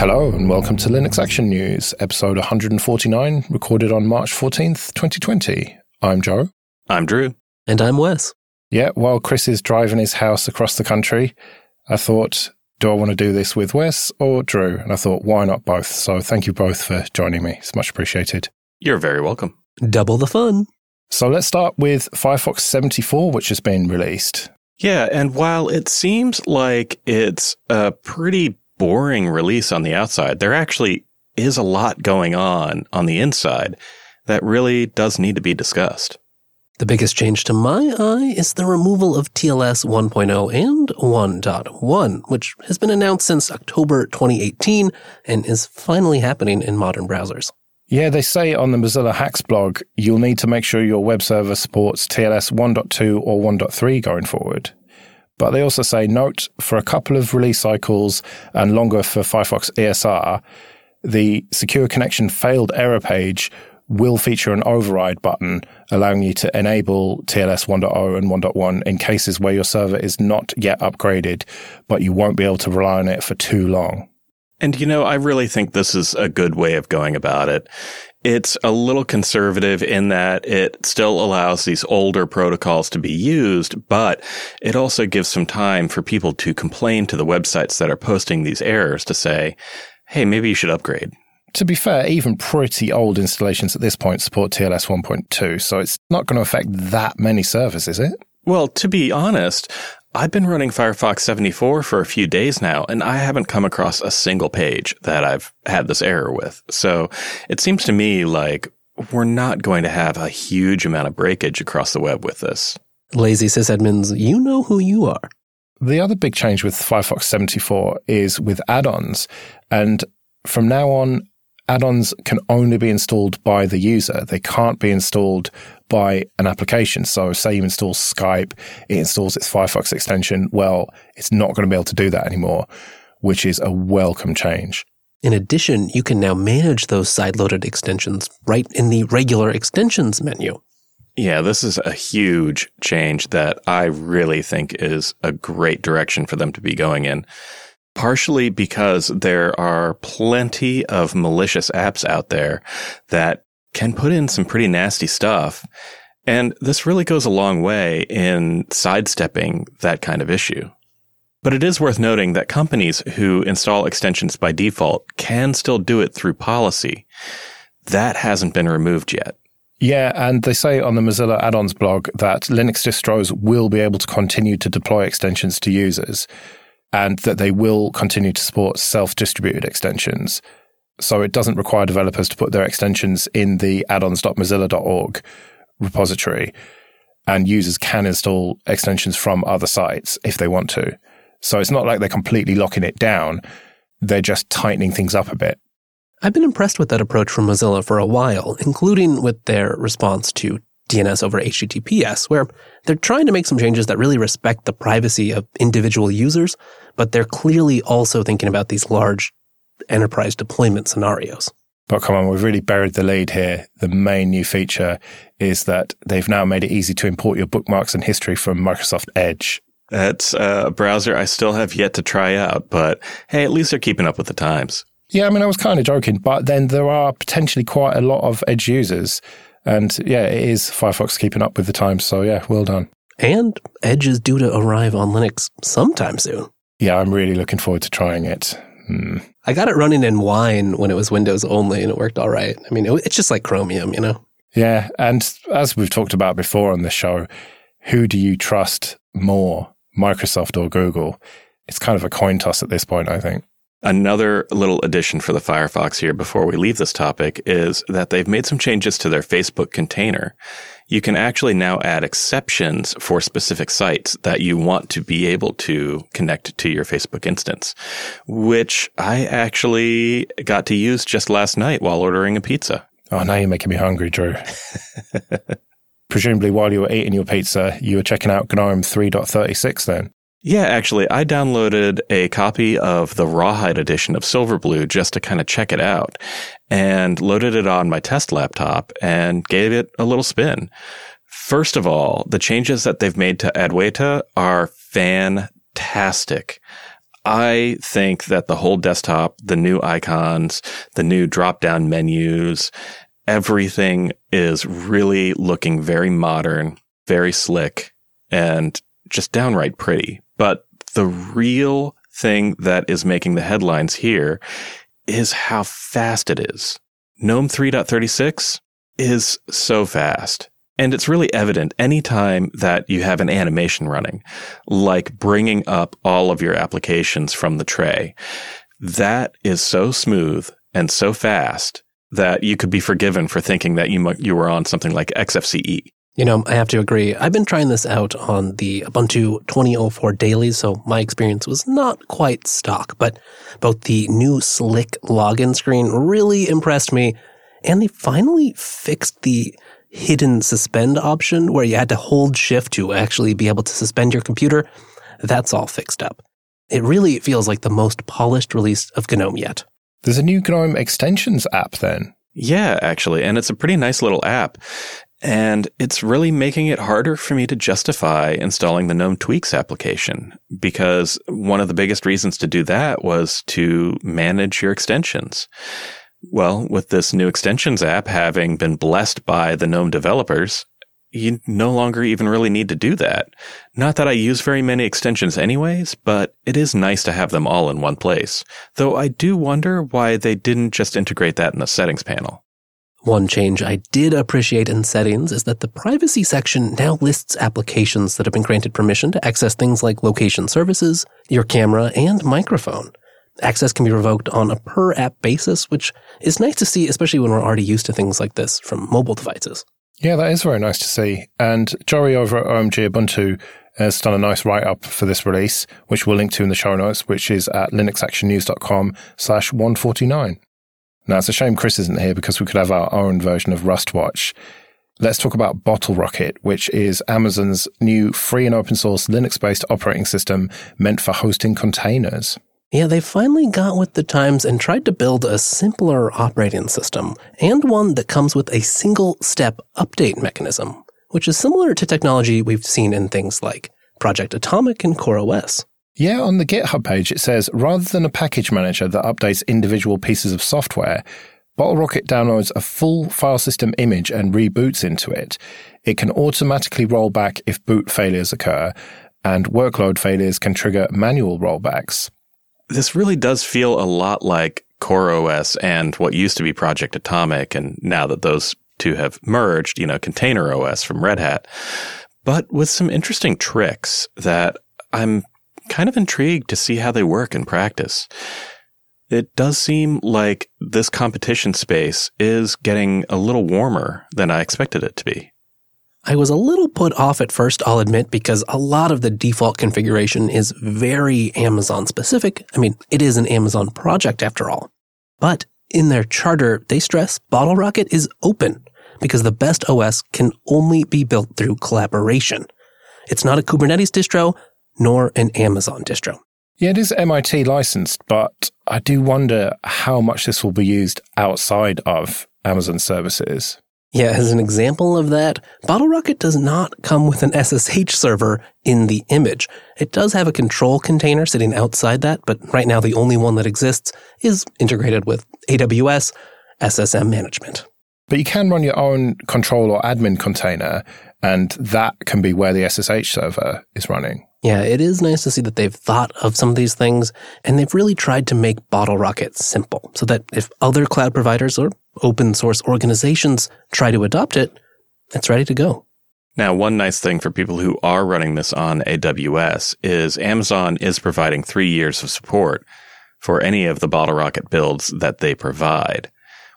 Hello and welcome to Linux Action News, episode 149, recorded on March 14th, 2020. I'm Joe. I'm Drew. And I'm Wes. Yeah, while Chris is driving his house across the country, I thought, do I want to do this with Wes or Drew? And I thought, why not both? So thank you both for joining me. It's much appreciated. You're very welcome. Double the fun. So let's start with Firefox 74, which has been released. Yeah, and while it seems like it's a pretty boring release on the outside, there actually is a lot going on on the inside that really does need to be discussed. The biggest change to my eye is the removal of TLS 1.0 and 1.1, which has been announced since October 2018 and is finally happening in modern browsers. Yeah, they say on the Mozilla Hacks blog, you'll need to make sure your web server supports TLS 1.2 or 1.3 going forward. But they also say, note, for a couple of release cycles and longer for Firefox ESR, the secure connection failed error page will feature an override button allowing you to enable TLS 1.0 and 1.1 in cases where your server is not yet upgraded, but you won't be able to rely on it for too long. And you know, I really think this is a good way of going about it. It's a little conservative in that it still allows these older protocols to be used, but it also gives some time for people to complain to the websites that are posting these errors to say, Hey, maybe you should upgrade. To be fair, even pretty old installations at this point support TLS 1.2, so it's not going to affect that many servers, is it? Well, to be honest, I've been running Firefox 74 for a few days now, and I haven't come across a single page that I've had this error with. So it seems to me like we're not going to have a huge amount of breakage across the web with this. Lazy sysadmins, you know who you are. The other big change with Firefox 74 is with add ons. And from now on, add ons can only be installed by the user. They can't be installed by an application. So, say you install Skype, it installs its Firefox extension. Well, it's not going to be able to do that anymore, which is a welcome change. In addition, you can now manage those side-loaded extensions right in the regular extensions menu. Yeah, this is a huge change that I really think is a great direction for them to be going in partially because there are plenty of malicious apps out there that can put in some pretty nasty stuff. And this really goes a long way in sidestepping that kind of issue. But it is worth noting that companies who install extensions by default can still do it through policy. That hasn't been removed yet. Yeah, and they say on the Mozilla add-ons blog that Linux distros will be able to continue to deploy extensions to users and that they will continue to support self distributed extensions. So it doesn't require developers to put their extensions in the addons.mozilla.org repository, and users can install extensions from other sites if they want to. So it's not like they're completely locking it down, they're just tightening things up a bit. I've been impressed with that approach from Mozilla for a while, including with their response to DNS over HTTPS, where they're trying to make some changes that really respect the privacy of individual users, but they're clearly also thinking about these large enterprise deployment scenarios. But come on, we've really buried the lead here. The main new feature is that they've now made it easy to import your bookmarks and history from Microsoft Edge. That's uh, a browser I still have yet to try out, but hey, at least they're keeping up with the times. Yeah, I mean, I was kind of joking, but then there are potentially quite a lot of Edge users. And yeah, it is Firefox keeping up with the times. So yeah, well done. And Edge is due to arrive on Linux sometime soon. Yeah, I'm really looking forward to trying it. Hmm. I got it running in Wine when it was Windows only, and it worked all right. I mean, it, it's just like Chromium, you know? Yeah. And as we've talked about before on the show, who do you trust more, Microsoft or Google? It's kind of a coin toss at this point, I think. Another little addition for the Firefox here before we leave this topic is that they've made some changes to their Facebook container. You can actually now add exceptions for specific sites that you want to be able to connect to your Facebook instance, which I actually got to use just last night while ordering a pizza. Oh, now you're making me hungry, Drew. Presumably, while you were eating your pizza, you were checking out GNOME 3.36 then. Yeah, actually, I downloaded a copy of the Rawhide edition of Silverblue just to kind of check it out and loaded it on my test laptop and gave it a little spin. First of all, the changes that they've made to Adwaita are fantastic. I think that the whole desktop, the new icons, the new drop down menus, everything is really looking very modern, very slick, and just downright pretty. But the real thing that is making the headlines here is how fast it is. GNOME 3.36 is so fast. And it's really evident anytime that you have an animation running, like bringing up all of your applications from the tray. That is so smooth and so fast that you could be forgiven for thinking that you you were on something like XFCE. You know, I have to agree. I've been trying this out on the Ubuntu 2004 dailies, so my experience was not quite stock, but both the new slick login screen really impressed me, and they finally fixed the hidden suspend option where you had to hold shift to actually be able to suspend your computer. That's all fixed up. It really feels like the most polished release of GNOME yet. There's a new GNOME extensions app then. Yeah, actually. And it's a pretty nice little app. And it's really making it harder for me to justify installing the GNOME Tweaks application because one of the biggest reasons to do that was to manage your extensions. Well, with this new extensions app having been blessed by the GNOME developers, you no longer even really need to do that. Not that I use very many extensions anyways, but it is nice to have them all in one place. Though I do wonder why they didn't just integrate that in the settings panel. One change I did appreciate in settings is that the privacy section now lists applications that have been granted permission to access things like location services, your camera, and microphone. Access can be revoked on a per app basis, which is nice to see, especially when we're already used to things like this from mobile devices. Yeah, that is very nice to see. And Joey over at OMG Ubuntu has done a nice write up for this release, which we'll link to in the show notes, which is at linuxactionnews.com slash 149. Now, it's a shame Chris isn't here because we could have our own version of Rustwatch. Let's talk about Bottlerocket, which is Amazon's new free and open source Linux based operating system meant for hosting containers. Yeah, they finally got with the times and tried to build a simpler operating system and one that comes with a single step update mechanism, which is similar to technology we've seen in things like Project Atomic and CoreOS. Yeah, on the GitHub page, it says rather than a package manager that updates individual pieces of software, Bottlerocket downloads a full file system image and reboots into it. It can automatically roll back if boot failures occur, and workload failures can trigger manual rollbacks. This really does feel a lot like CoreOS and what used to be Project Atomic, and now that those two have merged, you know, Container OS from Red Hat, but with some interesting tricks that I'm kind of intrigued to see how they work in practice. It does seem like this competition space is getting a little warmer than I expected it to be. I was a little put off at first, I'll admit, because a lot of the default configuration is very Amazon specific. I mean, it is an Amazon project after all. But in their charter, they stress Bottlerocket is open because the best OS can only be built through collaboration. It's not a Kubernetes distro, nor an Amazon distro. Yeah, it is MIT licensed, but I do wonder how much this will be used outside of Amazon services. Yeah, as an example of that, Bottlerocket does not come with an SSH server in the image. It does have a control container sitting outside that, but right now the only one that exists is integrated with AWS SSM management. But you can run your own control or admin container, and that can be where the SSH server is running. Yeah, it is nice to see that they've thought of some of these things and they've really tried to make Bottlerocket simple so that if other cloud providers or open source organizations try to adopt it, it's ready to go. Now, one nice thing for people who are running this on AWS is Amazon is providing three years of support for any of the Bottlerocket builds that they provide,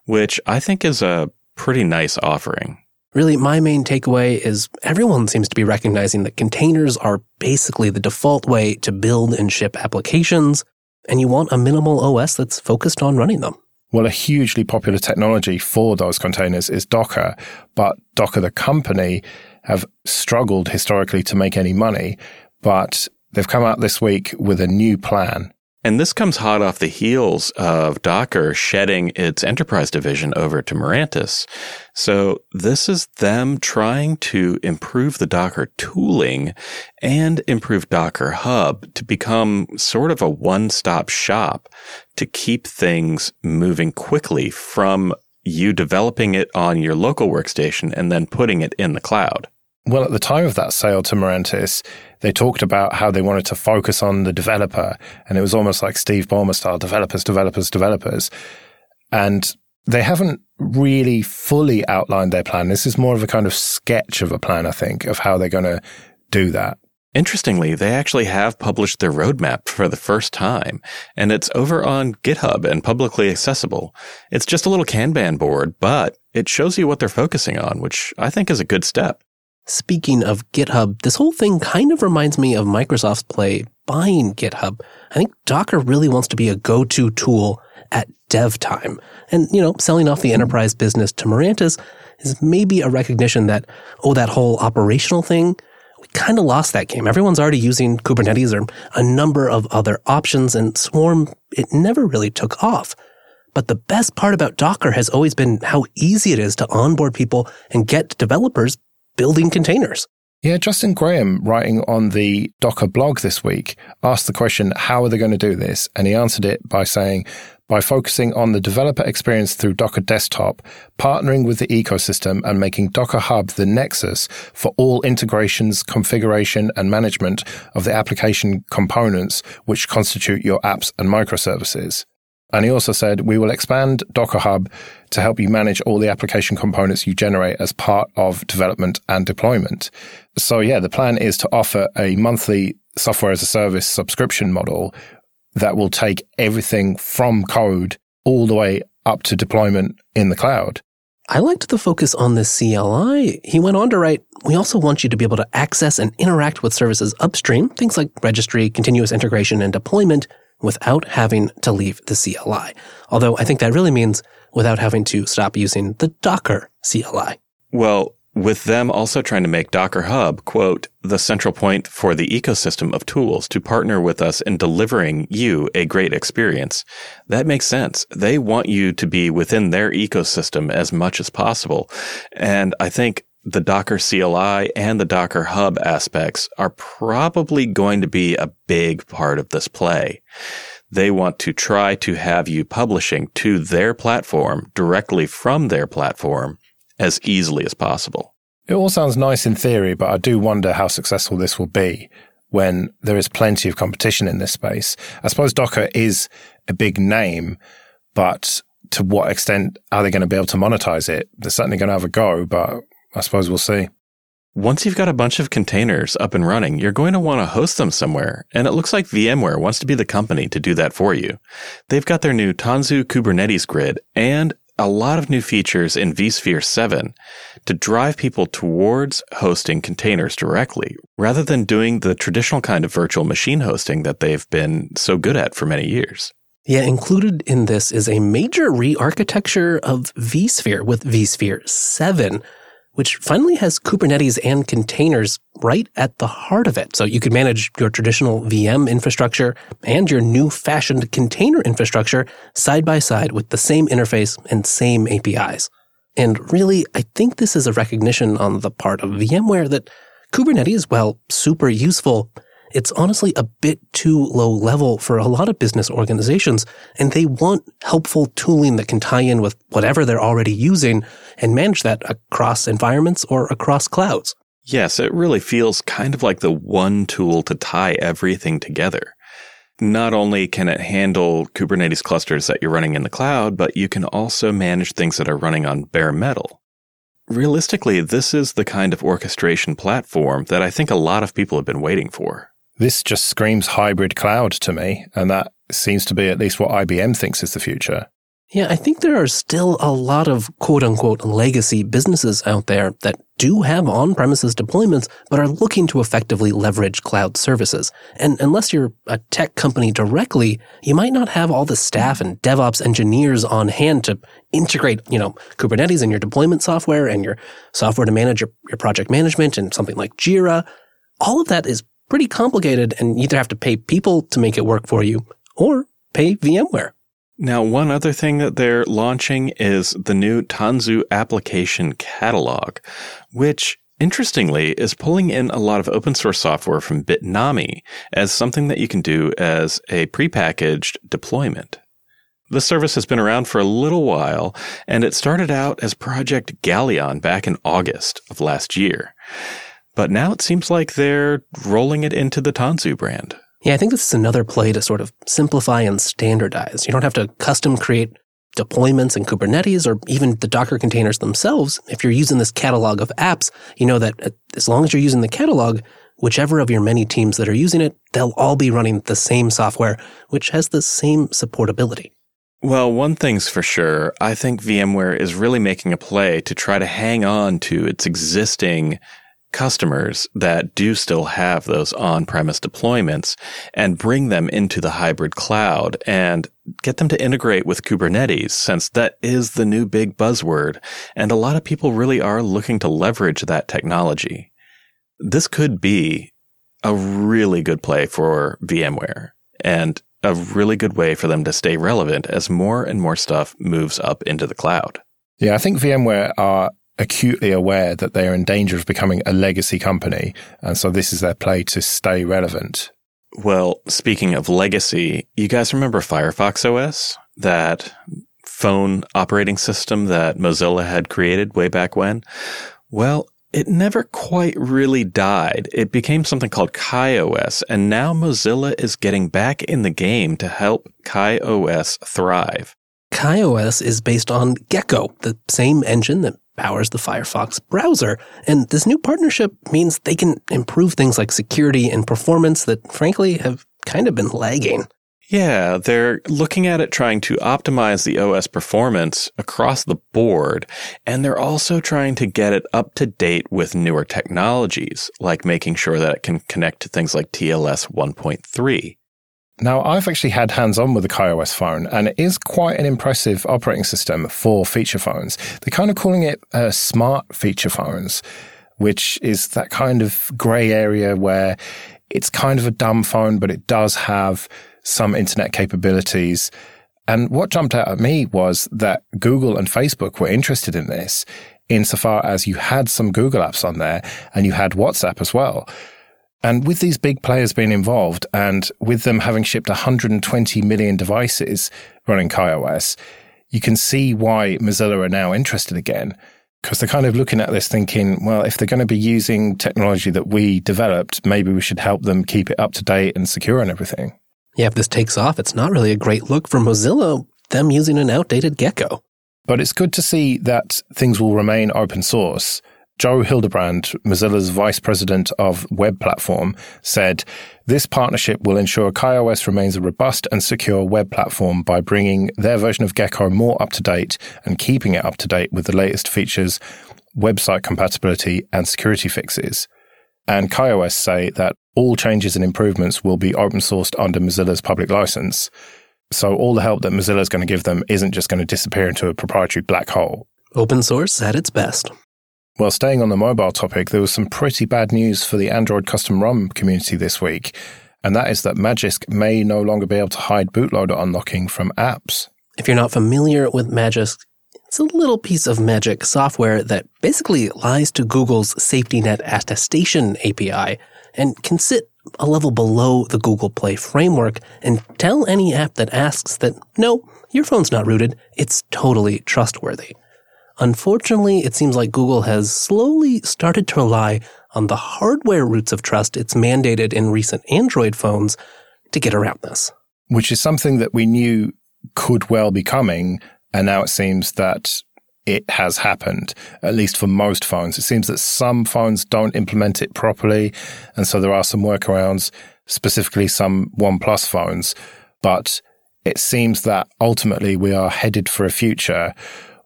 which I think is a pretty nice offering. Really, my main takeaway is everyone seems to be recognizing that containers are basically the default way to build and ship applications, and you want a minimal OS that's focused on running them. Well, a hugely popular technology for those containers is Docker, but Docker, the company, have struggled historically to make any money, but they've come out this week with a new plan. And this comes hot off the heels of Docker shedding its enterprise division over to Mirantis. So this is them trying to improve the Docker tooling and improve Docker Hub to become sort of a one-stop shop to keep things moving quickly from you developing it on your local workstation and then putting it in the cloud. Well, at the time of that sale to Mirantis, they talked about how they wanted to focus on the developer. And it was almost like Steve Ballmer style developers, developers, developers. And they haven't really fully outlined their plan. This is more of a kind of sketch of a plan, I think, of how they're going to do that. Interestingly, they actually have published their roadmap for the first time, and it's over on GitHub and publicly accessible. It's just a little Kanban board, but it shows you what they're focusing on, which I think is a good step. Speaking of GitHub, this whole thing kind of reminds me of Microsoft's play buying GitHub. I think Docker really wants to be a go-to tool at dev time. And, you know, selling off the enterprise business to Mirantis is maybe a recognition that, oh, that whole operational thing, we kind of lost that game. Everyone's already using Kubernetes or a number of other options and Swarm, it never really took off. But the best part about Docker has always been how easy it is to onboard people and get developers building containers. Yeah, Justin Graham, writing on the Docker blog this week, asked the question, how are they going to do this? And he answered it by saying, by focusing on the developer experience through Docker Desktop, partnering with the ecosystem and making Docker Hub the nexus for all integrations, configuration, and management of the application components which constitute your apps and microservices. And he also said, we will expand Docker Hub to help you manage all the application components you generate as part of development and deployment. So yeah, the plan is to offer a monthly software as a service subscription model that will take everything from code all the way up to deployment in the cloud. I liked the focus on the CLI. He went on to write, we also want you to be able to access and interact with services upstream, things like registry, continuous integration, and deployment without having to leave the CLI. Although I think that really means without having to stop using the Docker CLI. Well, with them also trying to make Docker Hub, quote, the central point for the ecosystem of tools to partner with us in delivering you a great experience. That makes sense. They want you to be within their ecosystem as much as possible. And I think the Docker CLI and the Docker Hub aspects are probably going to be a big part of this play. They want to try to have you publishing to their platform directly from their platform as easily as possible. It all sounds nice in theory, but I do wonder how successful this will be when there is plenty of competition in this space. I suppose Docker is a big name, but to what extent are they going to be able to monetize it? They're certainly going to have a go, but I suppose we'll see. Once you've got a bunch of containers up and running, you're going to want to host them somewhere. And it looks like VMware wants to be the company to do that for you. They've got their new Tanzu Kubernetes grid and a lot of new features in vSphere 7 to drive people towards hosting containers directly rather than doing the traditional kind of virtual machine hosting that they've been so good at for many years. Yeah, included in this is a major re-architecture of vSphere with vSphere 7 which finally has Kubernetes and containers right at the heart of it. So you could manage your traditional VM infrastructure and your new fashioned container infrastructure side by side with the same interface and same APIs. And really, I think this is a recognition on the part of VMware that Kubernetes, while super useful, it's honestly a bit too low level for a lot of business organizations, and they want helpful tooling that can tie in with whatever they're already using and manage that across environments or across clouds. Yes, it really feels kind of like the one tool to tie everything together. Not only can it handle Kubernetes clusters that you're running in the cloud, but you can also manage things that are running on bare metal. Realistically, this is the kind of orchestration platform that I think a lot of people have been waiting for. This just screams hybrid cloud to me, and that seems to be at least what IBM thinks is the future. Yeah, I think there are still a lot of quote unquote legacy businesses out there that do have on premises deployments, but are looking to effectively leverage cloud services. And unless you're a tech company directly, you might not have all the staff and DevOps engineers on hand to integrate, you know, Kubernetes in your deployment software and your software to manage your, your project management and something like Jira. All of that is pretty complicated and you either have to pay people to make it work for you or pay VMware. Now, one other thing that they're launching is the new Tanzu application catalog, which interestingly is pulling in a lot of open source software from Bitnami as something that you can do as a prepackaged deployment. The service has been around for a little while, and it started out as Project Galleon back in August of last year. But now it seems like they're rolling it into the Tanzu brand. Yeah, I think this is another play to sort of simplify and standardize. You don't have to custom create deployments in Kubernetes or even the Docker containers themselves. If you're using this catalog of apps, you know that uh, as long as you're using the catalog, whichever of your many teams that are using it, they'll all be running the same software, which has the same supportability. Well, one thing's for sure. I think VMware is really making a play to try to hang on to its existing customers that do still have those on-premise deployments and bring them into the hybrid cloud and get them to integrate with Kubernetes since that is the new big buzzword. And a lot of people really are looking to leverage that technology. This could be a really good play for VMware and a really good way for them to stay relevant as more and more stuff moves up into the cloud. Yeah, I think VMware are acutely aware that they are in danger of becoming a legacy company. And so this is their play to stay relevant. Well, speaking of legacy, you guys remember Firefox OS? That phone operating system that Mozilla had created way back when? Well, it never quite really died. It became something called KaiOS, and now Mozilla is getting back in the game to help KaiOS thrive. KaiOS is based on Gecko, the same engine that powers the Firefox browser. And this new partnership means they can improve things like security and performance that frankly have kind of been lagging. Yeah, they're looking at it trying to optimize the OS performance across the board, and they're also trying to get it up to date with newer technologies, like making sure that it can connect to things like TLS 1.3. Now, I've actually had hands on with the KaiOS phone, and it is quite an impressive operating system for feature phones. They're kind of calling it uh, smart feature phones, which is that kind of grey area where it's kind of a dumb phone, but it does have some internet capabilities. And what jumped out at me was that Google and Facebook were interested in this insofar as you had some Google apps on there and you had WhatsApp as well. And with these big players being involved and with them having shipped 120 million devices running KaiOS, you can see why Mozilla are now interested again. Because they're kind of looking at this thinking, well, if they're going to be using technology that we developed, maybe we should help them keep it up to date and secure and everything. Yeah, if this takes off, it's not really a great look for Mozilla, them using an outdated Gecko. But it's good to see that things will remain open source Joe Hildebrand, Mozilla's vice president of web platform, said, This partnership will ensure KaiOS remains a robust and secure web platform by bringing their version of Gecko more up to date and keeping it up to date with the latest features, website compatibility, and security fixes. And KaiOS say that all changes and improvements will be open sourced under Mozilla's public license. So all the help that Mozilla is going to give them isn't just going to disappear into a proprietary black hole. Open source at its best. Well, staying on the mobile topic, there was some pretty bad news for the Android custom ROM community this week, and that is that Magisk may no longer be able to hide bootloader unlocking from apps. If you're not familiar with Magisk, it's a little piece of magic software that basically lies to Google's SafetyNet Attestation API and can sit a level below the Google Play framework and tell any app that asks that, no, your phone's not rooted, it's totally trustworthy. Unfortunately, it seems like Google has slowly started to rely on the hardware roots of trust it's mandated in recent Android phones to get around this. Which is something that we knew could well be coming. And now it seems that it has happened, at least for most phones. It seems that some phones don't implement it properly. And so there are some workarounds, specifically some OnePlus phones. But it seems that ultimately we are headed for a future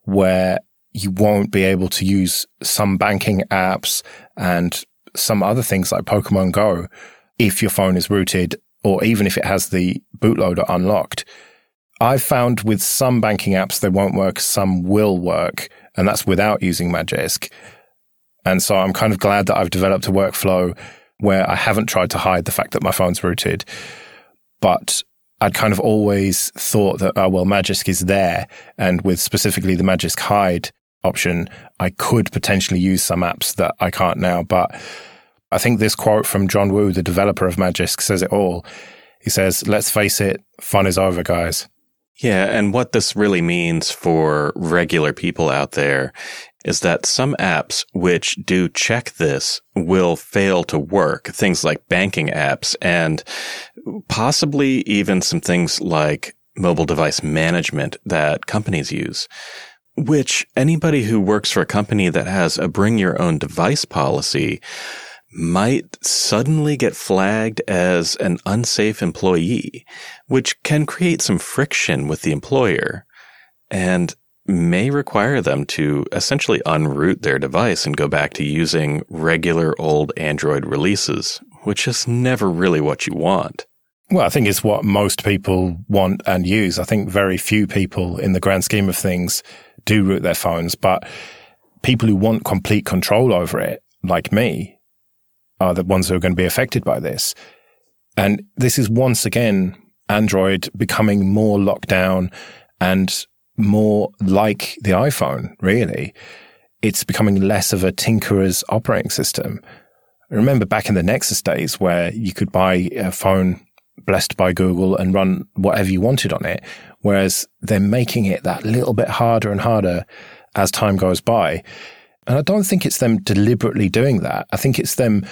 where you won't be able to use some banking apps and some other things like Pokemon Go if your phone is rooted or even if it has the bootloader unlocked. I've found with some banking apps they won't work, some will work, and that's without using Magisk. And so I'm kind of glad that I've developed a workflow where I haven't tried to hide the fact that my phone's rooted. But I'd kind of always thought that, oh, well, Magisk is there. And with specifically the Magisk Hide option, I could potentially use some apps that I can't now. But I think this quote from John Wu, the developer of Magisk, says it all. He says, let's face it, fun is over, guys. Yeah. And what this really means for regular people out there is that some apps which do check this will fail to work. Things like banking apps and possibly even some things like mobile device management that companies use, which anybody who works for a company that has a bring your own device policy might suddenly get flagged as an unsafe employee, which can create some friction with the employer and may require them to essentially unroot their device and go back to using regular old Android releases, which is never really what you want. Well, I think it's what most people want and use. I think very few people in the grand scheme of things do root their phones, but people who want complete control over it, like me, are the ones who are going to be affected by this. And this is once again Android becoming more locked down and more like the iPhone, really. It's becoming less of a tinkerer's operating system. I remember back in the Nexus days where you could buy a phone blessed by Google and run whatever you wanted on it, whereas they're making it that little bit harder and harder as time goes by. And I don't think it's them deliberately doing that. I think it's them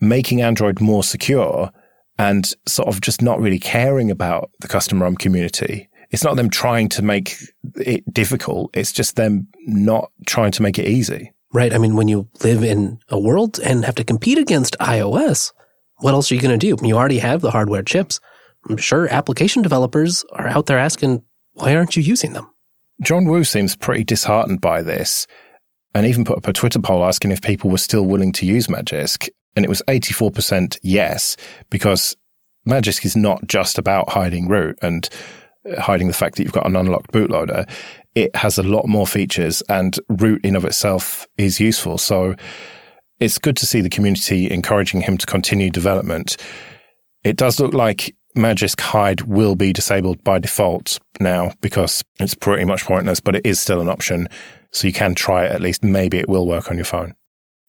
making Android more secure and sort of just not really caring about the custom ROM community. It's not them trying to make it difficult. It's just them not trying to make it easy. Right. I mean, when you live in a world and have to compete against iOS, what else are you going to do? You already have the hardware chips. I'm sure application developers are out there asking, why aren't you using them? John Wu seems pretty disheartened by this and even put up a Twitter poll asking if people were still willing to use Magisk. And it was 84% yes, because Magisk is not just about hiding root and uh, hiding the fact that you've got an unlocked bootloader. It has a lot more features and root in of itself is useful. So it's good to see the community encouraging him to continue development. It does look like Magisk Hide will be disabled by default now because it's pretty much pointless, but it is still an option. So you can try it at least. Maybe it will work on your phone.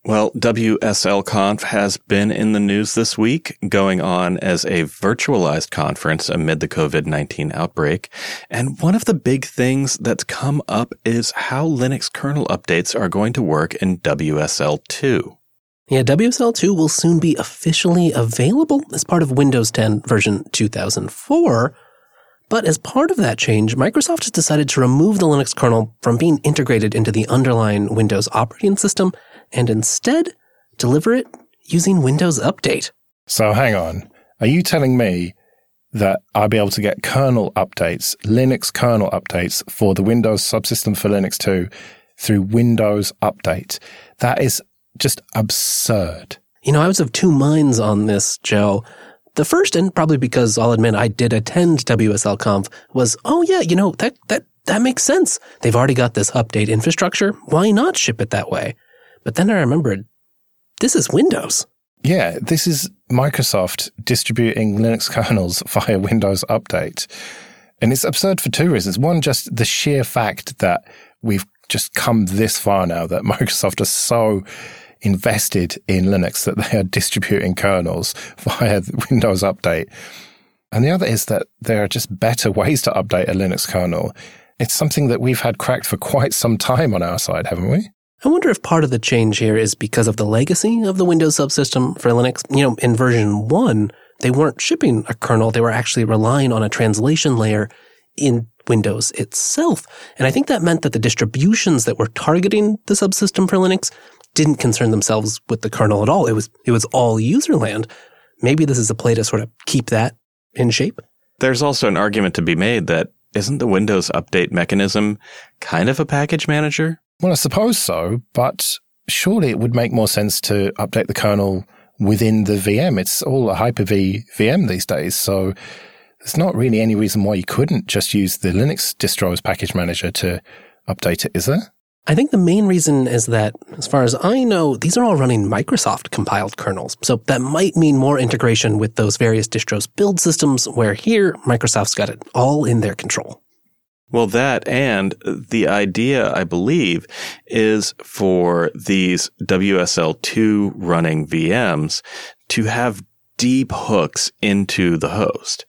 Well, WSLConf has been in the news this week, going on as a virtualized conference amid the COVID-19 outbreak. And one of the big things that's come up is how Linux kernel updates are going to work in WSL2. Yeah, WSL2 will soon be officially available as part of Windows 10 version 2004. But as part of that change, Microsoft has decided to remove the Linux kernel from being integrated into the underlying Windows operating system and instead deliver it using Windows Update. So hang on. Are you telling me that I'll be able to get kernel updates, Linux kernel updates for the Windows subsystem for Linux 2 through Windows Update? That is just absurd. You know, I was of two minds on this, Joe. The first, and probably because I'll admit I did attend WSL Conf, was, oh yeah, you know, that, that, that makes sense. They've already got this update infrastructure. Why not ship it that way? But then I remembered, this is Windows. Yeah, this is Microsoft distributing Linux kernels via Windows Update. And it's absurd for two reasons. One, just the sheer fact that we've just come this far now that Microsoft are so invested in Linux that they are distributing kernels via Windows Update. And the other is that there are just better ways to update a Linux kernel. It's something that we've had cracked for quite some time on our side, haven't we? I wonder if part of the change here is because of the legacy of the Windows subsystem for Linux. You know, in version 1, they weren't shipping a kernel, they were actually relying on a translation layer in Windows itself. And I think that meant that the distributions that were targeting the subsystem for Linux didn't concern themselves with the kernel at all. It was it was all userland. Maybe this is a play to sort of keep that in shape. There's also an argument to be made that isn't the Windows update mechanism kind of a package manager? Well, I suppose so, but surely it would make more sense to update the kernel within the VM. It's all a Hyper-V VM these days, so there's not really any reason why you couldn't just use the Linux distros package manager to update it, is there? I think the main reason is that, as far as I know, these are all running Microsoft compiled kernels. So that might mean more integration with those various distros build systems, where here, Microsoft's got it all in their control. Well, that and the idea, I believe, is for these WSL2 running VMs to have deep hooks into the host.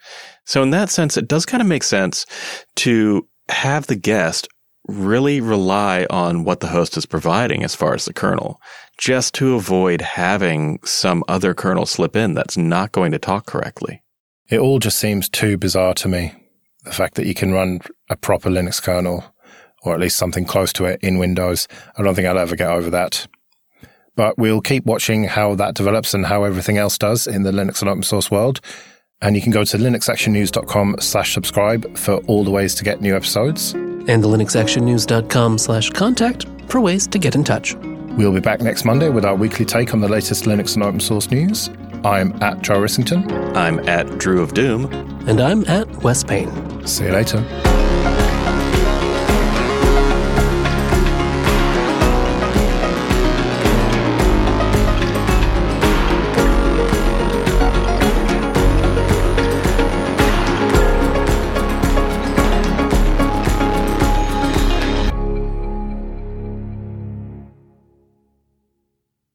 So in that sense, it does kind of make sense to have the guest really rely on what the host is providing as far as the kernel, just to avoid having some other kernel slip in that's not going to talk correctly. It all just seems too bizarre to me. The fact that you can run a proper Linux kernel, or at least something close to it in Windows, I don't think I'll ever get over that. But we'll keep watching how that develops and how everything else does in the Linux and open source world. And you can go to linuxactionnews.com slash subscribe for all the ways to get new episodes. And the linuxactionnews.com slash contact for ways to get in touch. We'll be back next Monday with our weekly take on the latest Linux and open source news. I'm at Joe Ressington. I'm at Drew of Doom. And I'm at Wes Payne. See you later.